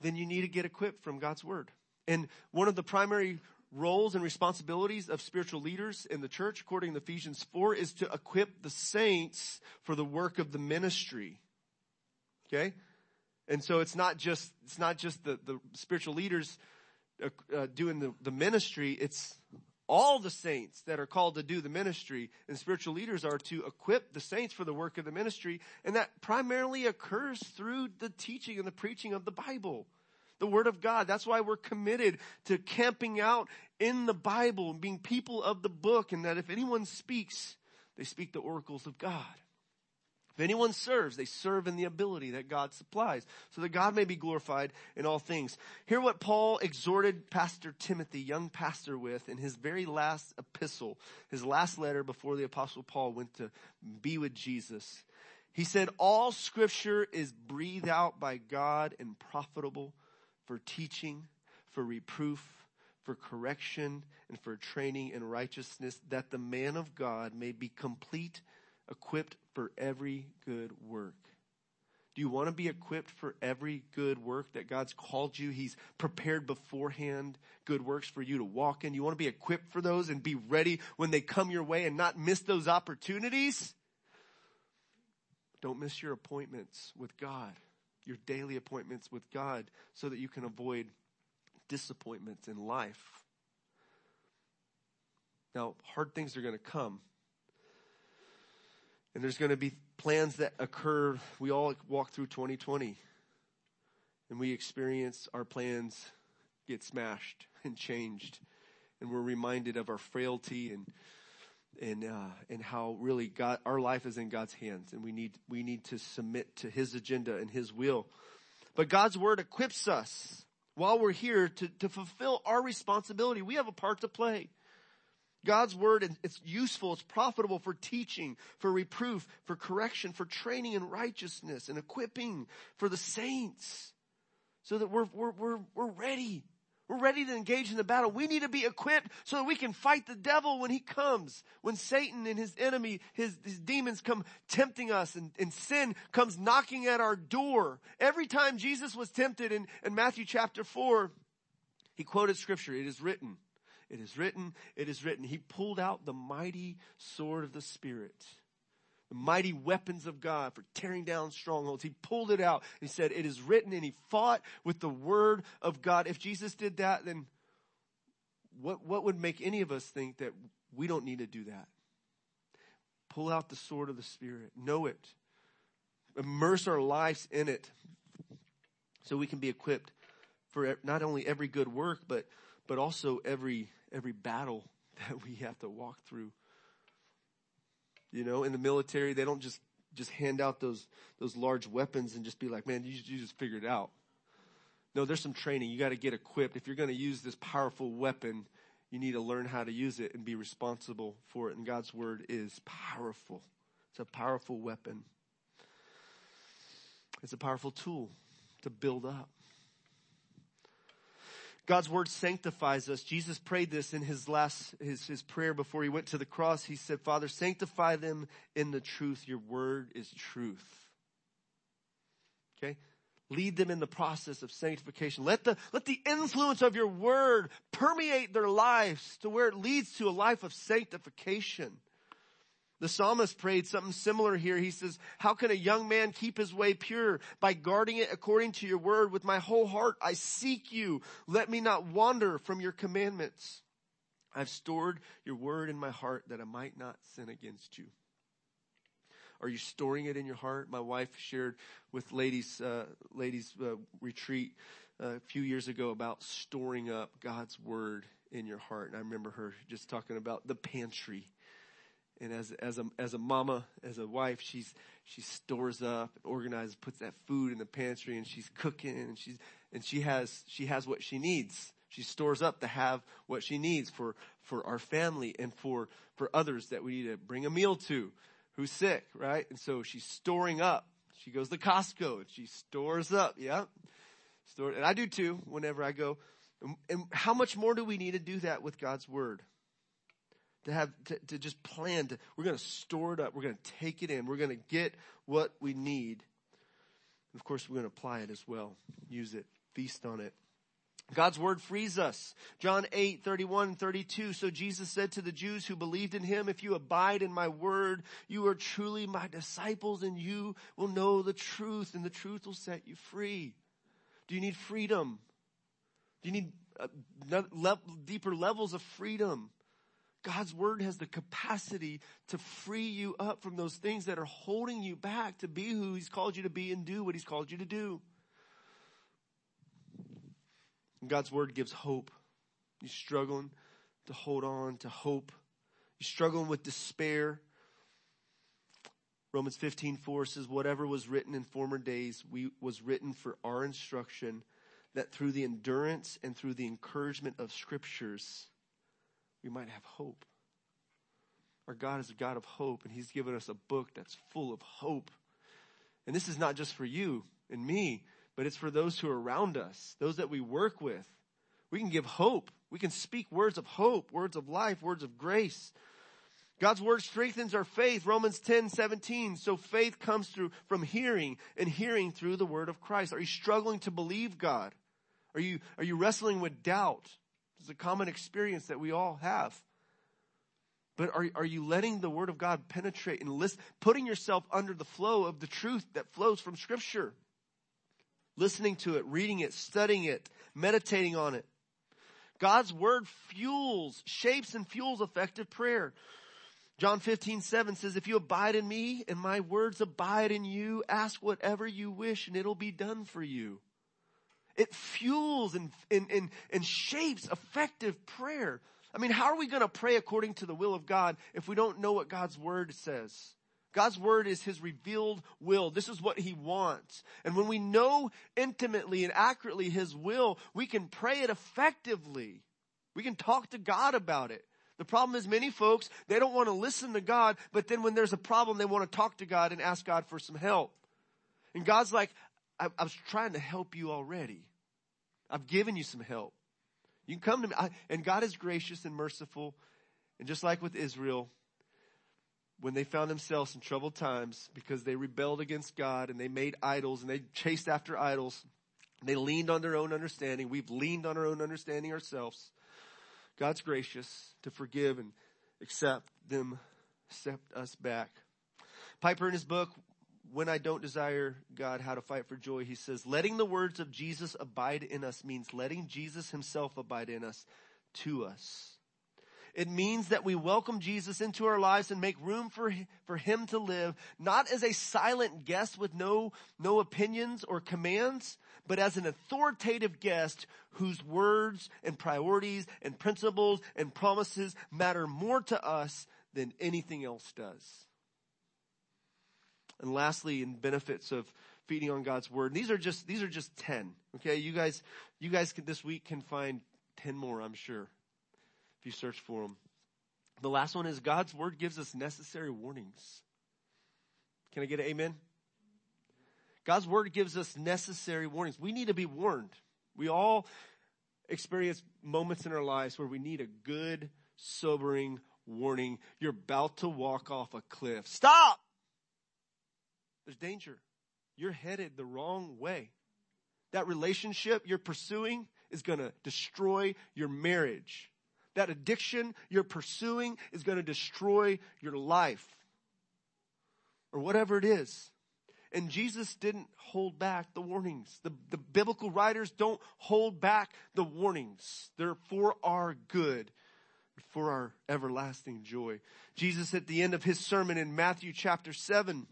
then you need to get equipped from God's word. And one of the primary roles and responsibilities of spiritual leaders in the church, according to Ephesians 4, is to equip the saints for the work of the ministry. Okay? And so it's not just, it's not just the, the spiritual leaders uh, uh, doing the, the ministry, it's all the saints that are called to do the ministry and spiritual leaders are to equip the saints for the work of the ministry. And that primarily occurs through the teaching and the preaching of the Bible, the Word of God. That's why we're committed to camping out in the Bible and being people of the book and that if anyone speaks, they speak the oracles of God. If anyone serves, they serve in the ability that God supplies, so that God may be glorified in all things. Hear what Paul exhorted Pastor Timothy, young pastor, with in his very last epistle, his last letter before the apostle Paul went to be with Jesus. He said, all scripture is breathed out by God and profitable for teaching, for reproof, for correction, and for training in righteousness, that the man of God may be complete, equipped for every good work. Do you want to be equipped for every good work that God's called you? He's prepared beforehand good works for you to walk in. You want to be equipped for those and be ready when they come your way and not miss those opportunities? Don't miss your appointments with God, your daily appointments with God, so that you can avoid disappointments in life. Now, hard things are going to come. And there's going to be plans that occur. We all walk through 2020 and we experience our plans get smashed and changed. And we're reminded of our frailty and, and, uh, and how really God, our life is in God's hands and we need, we need to submit to His agenda and His will. But God's Word equips us while we're here to, to fulfill our responsibility. We have a part to play. God's word, it's useful, it's profitable for teaching, for reproof, for correction, for training in righteousness and equipping for the saints so that we're, we're, we're, we're ready. We're ready to engage in the battle. We need to be equipped so that we can fight the devil when he comes. When Satan and his enemy, his, his demons come tempting us and, and sin comes knocking at our door. Every time Jesus was tempted in, in Matthew chapter 4, he quoted scripture. It is written. It is written, it is written. He pulled out the mighty sword of the Spirit, the mighty weapons of God for tearing down strongholds. He pulled it out. He said, it is written and he fought with the word of God. If Jesus did that, then what, what would make any of us think that we don't need to do that? Pull out the sword of the Spirit. Know it. Immerse our lives in it so we can be equipped for not only every good work, but but also every, every battle that we have to walk through. You know, in the military, they don't just, just hand out those, those large weapons and just be like, man, you, you just figure it out. No, there's some training. You got to get equipped. If you're going to use this powerful weapon, you need to learn how to use it and be responsible for it. And God's word is powerful. It's a powerful weapon. It's a powerful tool to build up. God's word sanctifies us. Jesus prayed this in his last, his, his prayer before he went to the cross. He said, Father, sanctify them in the truth. Your word is truth. Okay? Lead them in the process of sanctification. Let the, let the influence of your word permeate their lives to where it leads to a life of sanctification. The psalmist prayed something similar here. He says, how can a young man keep his way pure? By guarding it according to your word. With my whole heart I seek you. Let me not wander from your commandments. I've stored your word in my heart that I might not sin against you. Are you storing it in your heart? My wife shared with ladies, uh, ladies uh, retreat uh, a few years ago about storing up God's word in your heart. And I remember her just talking about the pantry and as, as a, as a mama, as a wife, she's, she stores up and organizes, puts that food in the pantry and she's cooking and she's, and she has, she has what she needs. She stores up to have what she needs for, for our family and for, for others that we need to bring a meal to who's sick, right? And so she's storing up. She goes to Costco and she stores up. Yeah. Store, and I do too whenever I go. And, and how much more do we need to do that with God's word? To have to, to just plan to we're going to store it up we're going to take it in we're going to get what we need of course we're going to apply it as well use it feast on it God's word frees us. John 8, 31 32. So Jesus said to the Jews who believed in him, if you abide in my word, you are truly my disciples and you will know the truth and the truth will set you free. Do you need freedom? Do you need uh, deeper levels of freedom? God's word has the capacity to free you up from those things that are holding you back to be who he's called you to be and do what he's called you to do. God's word gives hope. You're struggling to hold on to hope. You're struggling with despair. Romans 15, 4 says, whatever was written in former days we, was written for our instruction, that through the endurance and through the encouragement of scriptures, we might have hope. Our God is a God of hope, and He's given us a book that's full of hope. And this is not just for you and me, but it's for those who are around us, those that we work with. We can give hope. We can speak words of hope, words of life, words of grace. God's word strengthens our faith. Romans 10, 17. So faith comes through from hearing and hearing through the word of Christ. Are you struggling to believe God? Are you, are you wrestling with doubt? It's a common experience that we all have. But are, are you letting the word of God penetrate and listen, putting yourself under the flow of the truth that flows from scripture? Listening to it, reading it, studying it, meditating on it. God's word fuels, shapes and fuels effective prayer. John 15, 7 says, if you abide in me and my words abide in you, ask whatever you wish and it'll be done for you. It fuels and, and, and, and shapes effective prayer. I mean, how are we going to pray according to the will of God if we don't know what God's word says? God's word is his revealed will. This is what he wants. And when we know intimately and accurately his will, we can pray it effectively. We can talk to God about it. The problem is many folks, they don't want to listen to God, but then when there's a problem, they want to talk to God and ask God for some help. And God's like, I, I was trying to help you already. I've given you some help. You can come to me. I, and God is gracious and merciful. And just like with Israel, when they found themselves in troubled times because they rebelled against God and they made idols and they chased after idols, they leaned on their own understanding. We've leaned on our own understanding ourselves. God's gracious to forgive and accept them, accept us back. Piper in his book, When I Don't Desire God, How to Fight for Joy, he says, letting the words of Jesus abide in us means letting Jesus himself abide in us to us. It means that we welcome Jesus into our lives and make room for, for him to live, not as a silent guest with no, no opinions or commands, but as an authoritative guest whose words and priorities and principles and promises matter more to us than anything else does. And lastly, in benefits of feeding on God's word, these are just, these are just 10. Okay. You guys, you guys can, this week can find 10 more, I'm sure, if you search for them. The last one is God's word gives us necessary warnings. Can I get an amen? God's word gives us necessary warnings. We need to be warned. We all experience moments in our lives where we need a good, sobering warning. You're about to walk off a cliff. Stop! There's danger. You're headed the wrong way. That relationship you're pursuing is going to destroy your marriage. That addiction you're pursuing is going to destroy your life. Or whatever it is. And Jesus didn't hold back the warnings. The, the biblical writers don't hold back the warnings. They're for our good, for our everlasting joy. Jesus at the end of his sermon in Matthew chapter 7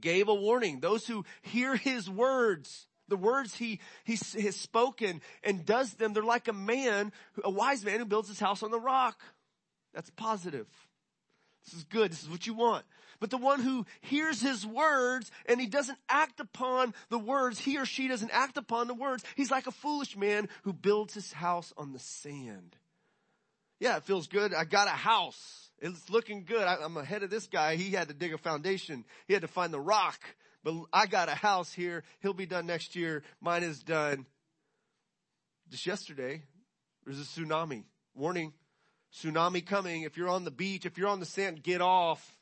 gave a warning. Those who hear his words, the words he, he has spoken and does them, they're like a man, a wise man who builds his house on the rock. That's positive. This is good. This is what you want. But the one who hears his words and he doesn't act upon the words, he or she doesn't act upon the words, he's like a foolish man who builds his house on the sand. Yeah, it feels good. I got a house. It's looking good. I, am ahead of this guy. He had to dig a foundation. He had to find the rock. But I got a house here. He'll be done next year. Mine is done. Just yesterday, there's a tsunami. Warning, tsunami coming. If you're on the beach, if you're on the sand, get off.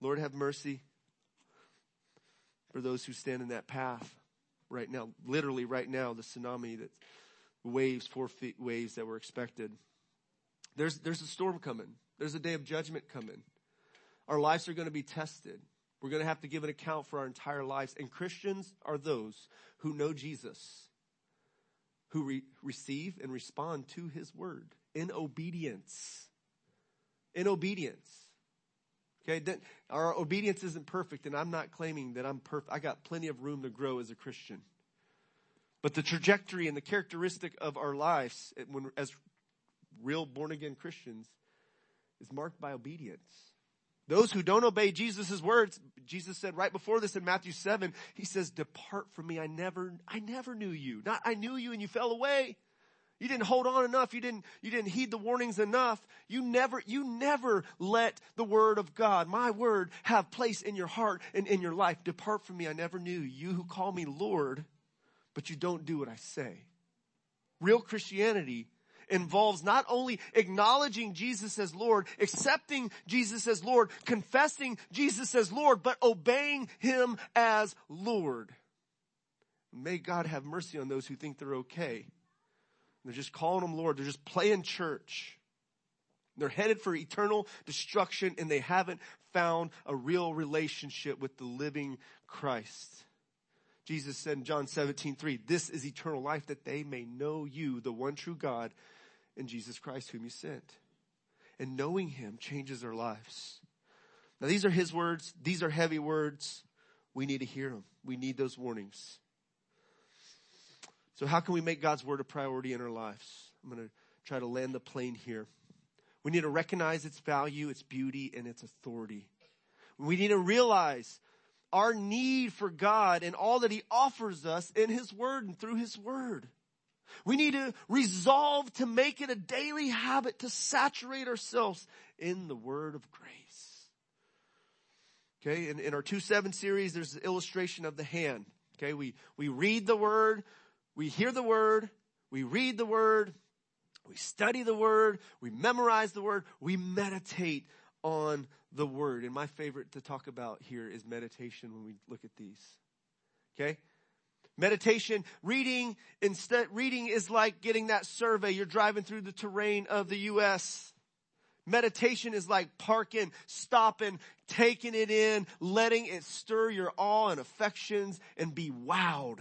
Lord, have mercy for those who stand in that path right now. Literally right now, the tsunami that waves, four feet waves that were expected. There's, there's a storm coming. There's a day of judgment coming. Our lives are going to be tested. We're going to have to give an account for our entire lives. And Christians are those who know Jesus, who re- receive and respond to his word in obedience. In obedience. Okay, then our obedience isn't perfect, and I'm not claiming that I'm perfect. I got plenty of room to grow as a Christian. But the trajectory and the characteristic of our lives, when, as real born again Christians, is marked by obedience. Those who don't obey Jesus' words, Jesus said right before this in Matthew 7, he says, depart from me. I never, I never knew you. Not I knew you and you fell away. You didn't hold on enough. You didn't, you didn't heed the warnings enough. You never, you never let the word of God, my word, have place in your heart and in your life. Depart from me. I never knew you who call me Lord, but you don't do what I say. Real Christianity involves not only acknowledging Jesus as Lord, accepting Jesus as Lord, confessing Jesus as Lord, but obeying Him as Lord. May God have mercy on those who think they're okay they're just calling him Lord. They're just playing church. They're headed for eternal destruction and they haven't found a real relationship with the living Christ. Jesus said in John 17, 3, this is eternal life that they may know you, the one true God, and Jesus Christ whom you sent. And knowing him changes our lives. Now these are his words. These are heavy words. We need to hear them. We need those warnings. So how can we make God's word a priority in our lives? I'm going to try to land the plane here. We need to recognize its value, its beauty, and its authority. We need to realize our need for God and all that He offers us in His Word and through His Word. We need to resolve to make it a daily habit to saturate ourselves in the Word of grace. Okay, in, in our 2-7 series, there's an illustration of the hand. Okay, we, we read the Word, we hear the word, we read the word, we study the word, we memorize the word, we meditate on the word. And my favorite to talk about here is meditation when we look at these. Okay? Meditation, reading, instead, reading is like getting that survey. You're driving through the terrain of the U.S. Meditation is like parking, stopping, taking it in, letting it stir your awe and affections and be wowed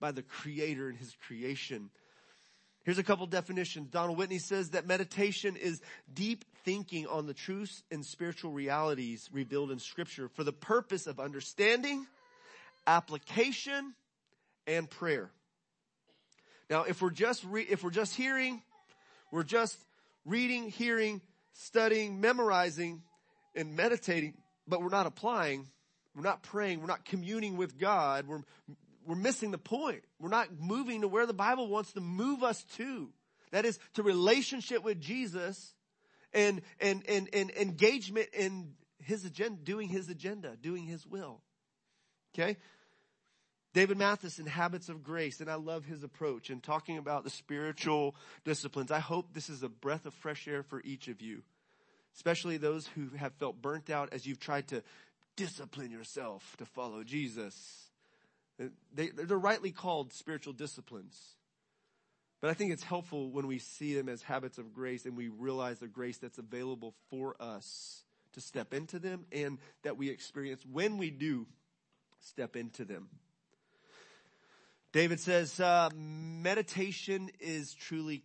by the creator and his creation. Here's a couple definitions. Donald Whitney says that meditation is deep thinking on the truths and spiritual realities revealed in scripture for the purpose of understanding, application, and prayer. Now, if we're just re- if we're just hearing, we're just reading, hearing, studying, memorizing, and meditating, but we're not applying, we're not praying, we're not communing with God, we're we're missing the point. We're not moving to where the Bible wants to move us to. That is to relationship with Jesus and, and, and, and engagement in his agenda, doing his agenda, doing his will. Okay? David Mathis in Habits of Grace, and I love his approach in talking about the spiritual disciplines. I hope this is a breath of fresh air for each of you, especially those who have felt burnt out as you've tried to discipline yourself to follow Jesus. Uh, they, they're rightly called spiritual disciplines. But I think it's helpful when we see them as habits of grace and we realize the grace that's available for us to step into them and that we experience when we do step into them. David says, uh, meditation is truly,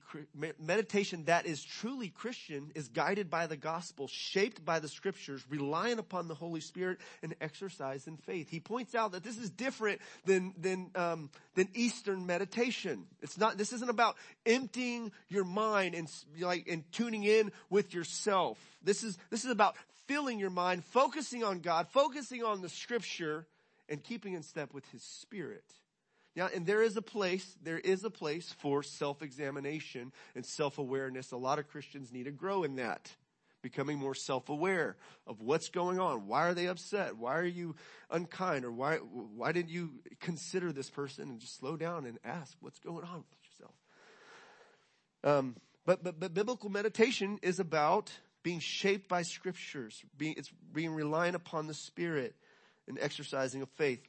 meditation that is truly Christian is guided by the gospel, shaped by the scriptures, relying upon the Holy Spirit and exercised in faith. He points out that this is different than, than, um, than Eastern meditation. It's not, this isn't about emptying your mind and like, and tuning in with yourself. This is, this is about filling your mind, focusing on God, focusing on the scripture, and keeping in step with His Spirit. Yeah, and there is a place, there is a place for self-examination and self-awareness. A lot of Christians need to grow in that. Becoming more self-aware of what's going on. Why are they upset? Why are you unkind? Or why, why didn't you consider this person and just slow down and ask what's going on with yourself? Um, but, but, but biblical meditation is about being shaped by scriptures, being, it's being reliant upon the Spirit and exercising of faith.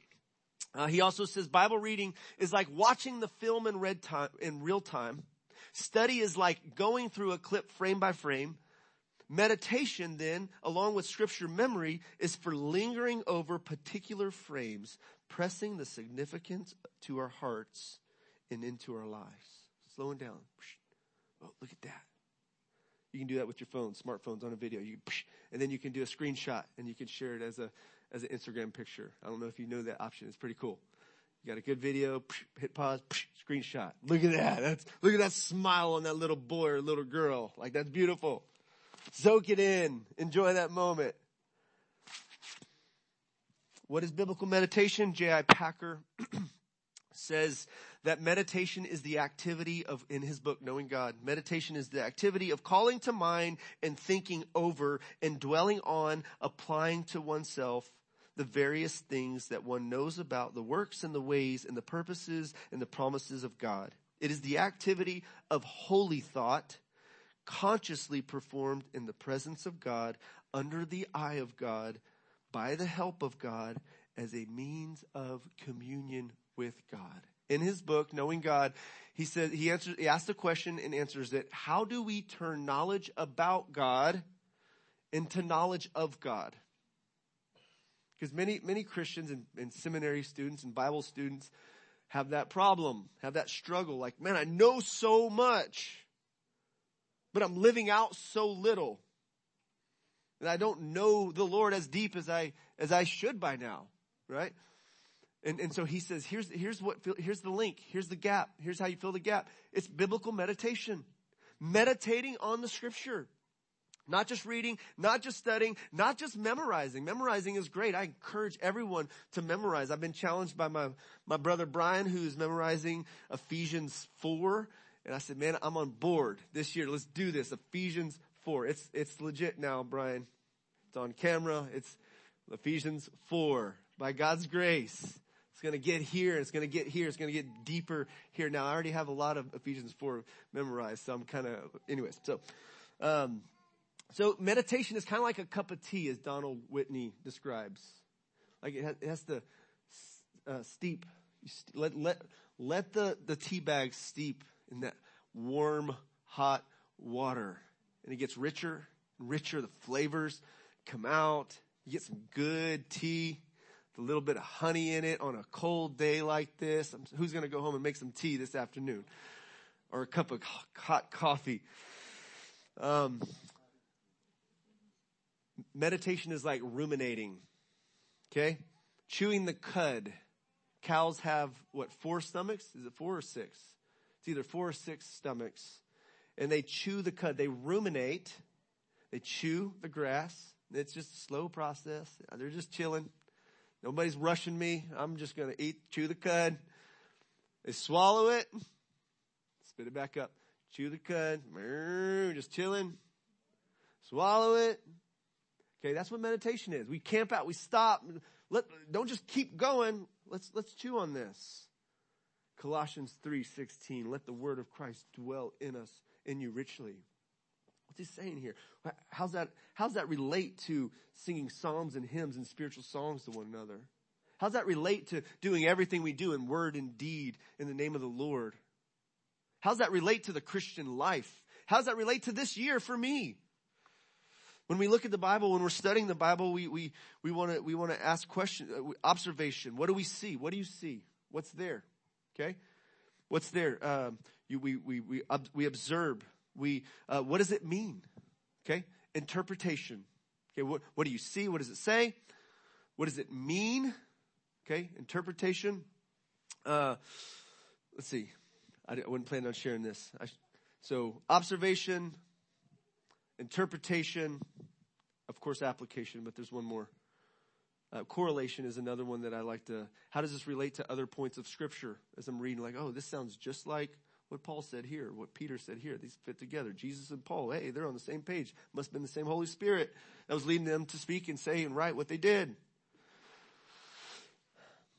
Uh, he also says Bible reading is like watching the film in, red time, in real time. Study is like going through a clip frame by frame. Meditation then, along with scripture memory, is for lingering over particular frames, pressing the significance to our hearts and into our lives. Slowing down. Oh, look at that. You can do that with your phone, smartphones on a video. You, and then you can do a screenshot and you can share it as a as an Instagram picture. I don't know if you know that option. It's pretty cool. You got a good video, hit pause, screenshot. Look at that. That's, look at that smile on that little boy or little girl. Like that's beautiful. Soak it in. Enjoy that moment. What is biblical meditation? J.I. Packer says that meditation is the activity of, in his book, Knowing God, meditation is the activity of calling to mind and thinking over and dwelling on, applying to oneself the various things that one knows about the works and the ways and the purposes and the promises of God. It is the activity of holy thought, consciously performed in the presence of God, under the eye of God, by the help of God as a means of communion with God. In his book, Knowing God, he says, he answers, he asks the question and answers it. How do we turn knowledge about God into knowledge of God? Because many, many Christians and, and seminary students and Bible students have that problem, have that struggle. Like, man, I know so much, but I'm living out so little. And I don't know the Lord as deep as I, as I should by now, right? And, and so he says, here's, here's what, here's the link. Here's the gap. Here's how you fill the gap. It's biblical meditation. Meditating on the scripture. Not just reading, not just studying, not just memorizing. Memorizing is great. I encourage everyone to memorize. I've been challenged by my, my brother Brian who's memorizing Ephesians 4. And I said, man, I'm on board this year. Let's do this. Ephesians 4. It's, it's legit now, Brian. It's on camera. It's Ephesians 4 by God's grace. It's going to get here. It's going to get here. It's going to get deeper here. Now, I already have a lot of Ephesians 4 memorized, so I'm kind of, anyways. So, um, so meditation is kind of like a cup of tea, as Donald Whitney describes. Like it has, it has to uh, steep. Let let let the the tea bag steep in that warm, hot water, and it gets richer and richer. The flavors come out. You get some good tea, a little bit of honey in it on a cold day like this. Who's going to go home and make some tea this afternoon, or a cup of hot coffee? Um, meditation is like ruminating. Okay? Chewing the cud. Cows have what, four stomachs? Is it four or six? It's either four or six stomachs. And they chew the cud. They ruminate. They chew the grass. It's just a slow process. They're just chilling. Nobody's rushing me. I'm just going to eat, chew the cud. They swallow it. Spit it back up. Chew the cud. Just chilling. Swallow it. Okay, that's what meditation is. We camp out, we stop. Let, don't just keep going. Let's, let's chew on this. Colossians 3:16, let the word of Christ dwell in us, in you richly. What's he saying here? How's that, how's that relate to singing psalms and hymns and spiritual songs to one another? How's that relate to doing everything we do in word and deed in the name of the Lord? How's that relate to the Christian life? How's that relate to this year for me? When we look at the Bible, when we're studying the Bible, we, we, we want to, we want to ask questions, uh, observation. What do we see? What do you see? What's there? Okay? What's there? Um, you, we, we, we, we observe. We, uh, what does it mean? Okay? Interpretation. Okay, what, what do you see? What does it say? What does it mean? Okay, interpretation. Uh, let's see. I, I wasn't planning on sharing this. I, so observation, interpretation, of course, application, but there's one more. Uh, correlation is another one that I like to. How does this relate to other points of scripture? As I'm reading, like, oh, this sounds just like what Paul said here, what Peter said here. These fit together. Jesus and Paul, hey, they're on the same page. Must have been the same Holy Spirit that was leading them to speak and say and write what they did.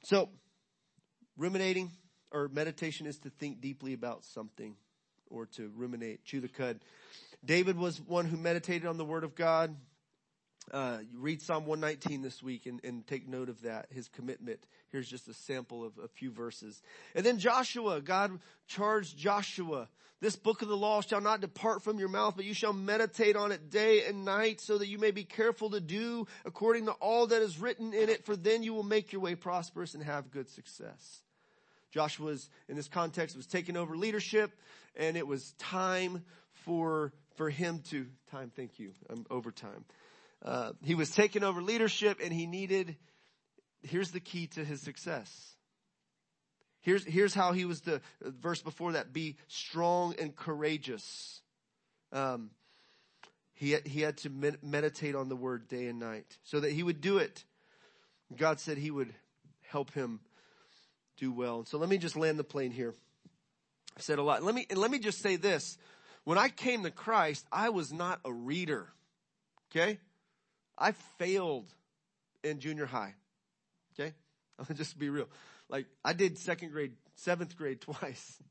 So, ruminating or meditation is to think deeply about something or to ruminate, chew the cud. David was one who meditated on the word of God. Uh, read Psalm 119 this week and, and, take note of that, his commitment. Here's just a sample of a few verses. And then Joshua, God charged Joshua, this book of the law shall not depart from your mouth, but you shall meditate on it day and night so that you may be careful to do according to all that is written in it, for then you will make your way prosperous and have good success. Joshua's, in this context, was taking over leadership and it was time for, for him to, time, thank you, I'm over time. Uh, he was taking over leadership and he needed, here's the key to his success. Here's, here's how he was the verse before that, be strong and courageous. Um, he, he had to med- meditate on the word day and night so that he would do it. God said he would help him do well. So let me just land the plane here. I said a lot. Let me, let me just say this. When I came to Christ, I was not a reader. Okay? I failed in junior high. Okay? I'll just be real. Like, I did second grade, seventh grade twice.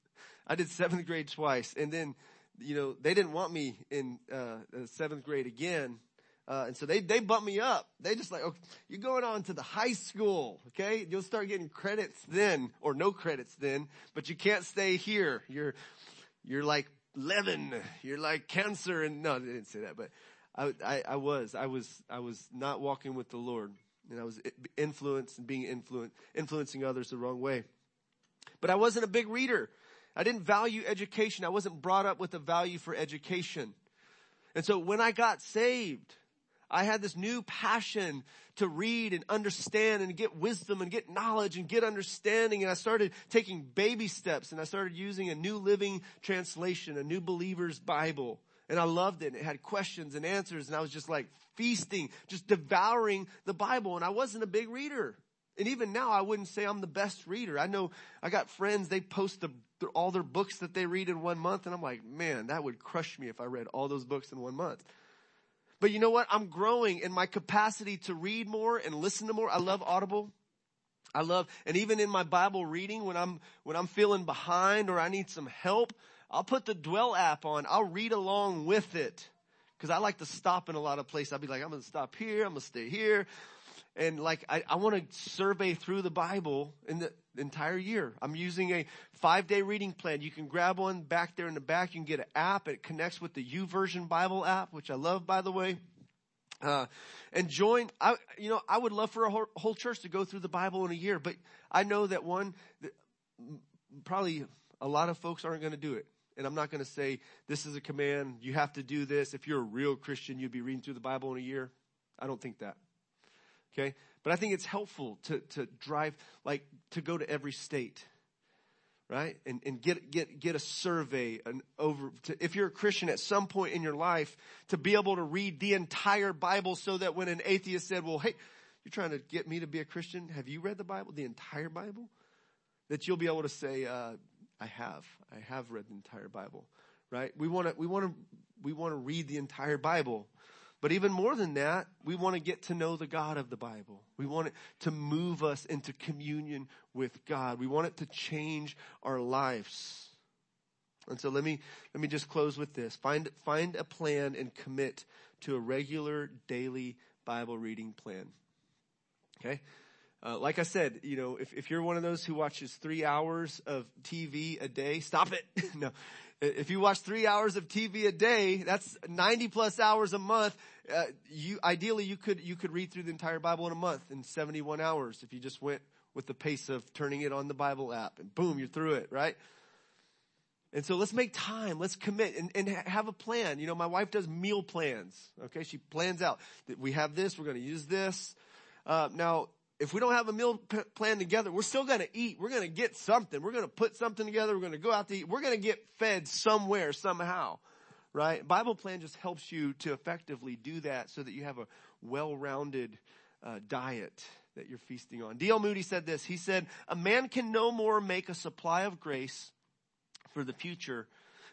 I did seventh grade twice. And then, you know, they didn't want me in, uh, seventh grade again. Uh, and so they, they bumped me up. They just like, okay, you're going on to the high school, okay? You'll start getting credits then, or no credits then, but you can't stay here. You're, you're like leaven. You're like cancer. And no, they didn't say that, but I, I, I was, I was, I was not walking with the Lord and I was influenced and being influenced, influencing others the wrong way. But I wasn't a big reader. I didn't value education. I wasn't brought up with a value for education. And so when I got saved, I had this new passion to read and understand and get wisdom and get knowledge and get understanding. And I started taking baby steps and I started using a new living translation, a new believer's Bible. And I loved it. It had questions and answers and I was just like feasting, just devouring the Bible. And I wasn't a big reader. And even now I wouldn't say I'm the best reader. I know I got friends, they post the, all their books that they read in one month and I'm like, man, that would crush me if I read all those books in one month. But you know what? I'm growing in my capacity to read more and listen to more. I love Audible. I love, and even in my Bible reading, when I'm, when I'm feeling behind or I need some help, I'll put the Dwell app on. I'll read along with it. Cause I like to stop in a lot of places. I'll be like, I'm to stop here. I'm to stay here. And like, I, I want to survey through the Bible in the entire year. I'm using a five day reading plan. You can grab one back there in the back. You can get an app. It connects with the YouVersion Bible app, which I love, by the way. Uh, and join, I, you know, I would love for a whole, whole, church to go through the Bible in a year, but I know that one, that probably a lot of folks aren't going to do it. And I'm not going to say this is a command. You have to do this. If you're a real Christian, you'd be reading through the Bible in a year. I don't think that. Okay. But I think it's helpful to, to drive, like, to go to every state, right? And, and get, get, get a survey and over, to, if you're a Christian at some point in your life, to be able to read the entire Bible so that when an atheist said, well, hey, you're trying to get me to be a Christian. Have you read the Bible, the entire Bible? That you'll be able to say, uh, I have. I have read the entire Bible, right? We want to, we want to, we want to read the entire Bible. But even more than that, we want to get to know the God of the Bible. We want it to move us into communion with God. We want it to change our lives. And so let me, let me just close with this. Find, find a plan and commit to a regular daily Bible reading plan. Okay? Uh, like I said, you know, if, if you're one of those who watches three hours of TV a day, stop it. no. If you watch three hours of TV a day, that's 90 plus hours a month. Uh, you, ideally you could, you could read through the entire Bible in a month in 71 hours if you just went with the pace of turning it on the Bible app and boom, you're through it, right? And so let's make time. Let's commit and, and have a plan. You know, my wife does meal plans. Okay. She plans out that we have this. We're going to use this. Uh, now if we don't have a meal p- plan together, we're still going to eat. We're going to get something. We're going to put something together. We're going to go out to eat. We're going to get fed somewhere, somehow, right? Bible plan just helps you to effectively do that so that you have a well-rounded uh, diet that you're feasting on. D.L. Moody said this. He said, a man can no more make a supply of grace for the future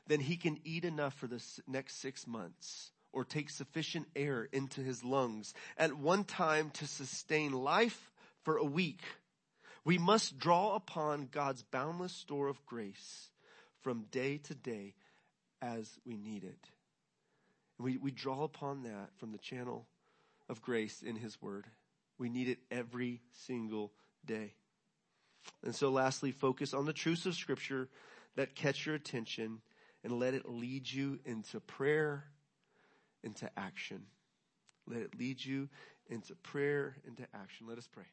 than he can eat enough for the next six months or take sufficient air into his lungs at one time to sustain life for a week. We must draw upon God's boundless store of grace from day to day as we need it. We, we draw upon that from the channel of grace in His Word. We need it every single day. And so lastly, focus on the truths of Scripture that catch your attention and let it lead you into prayer, into action. Let it lead you into prayer, into action. Let us pray.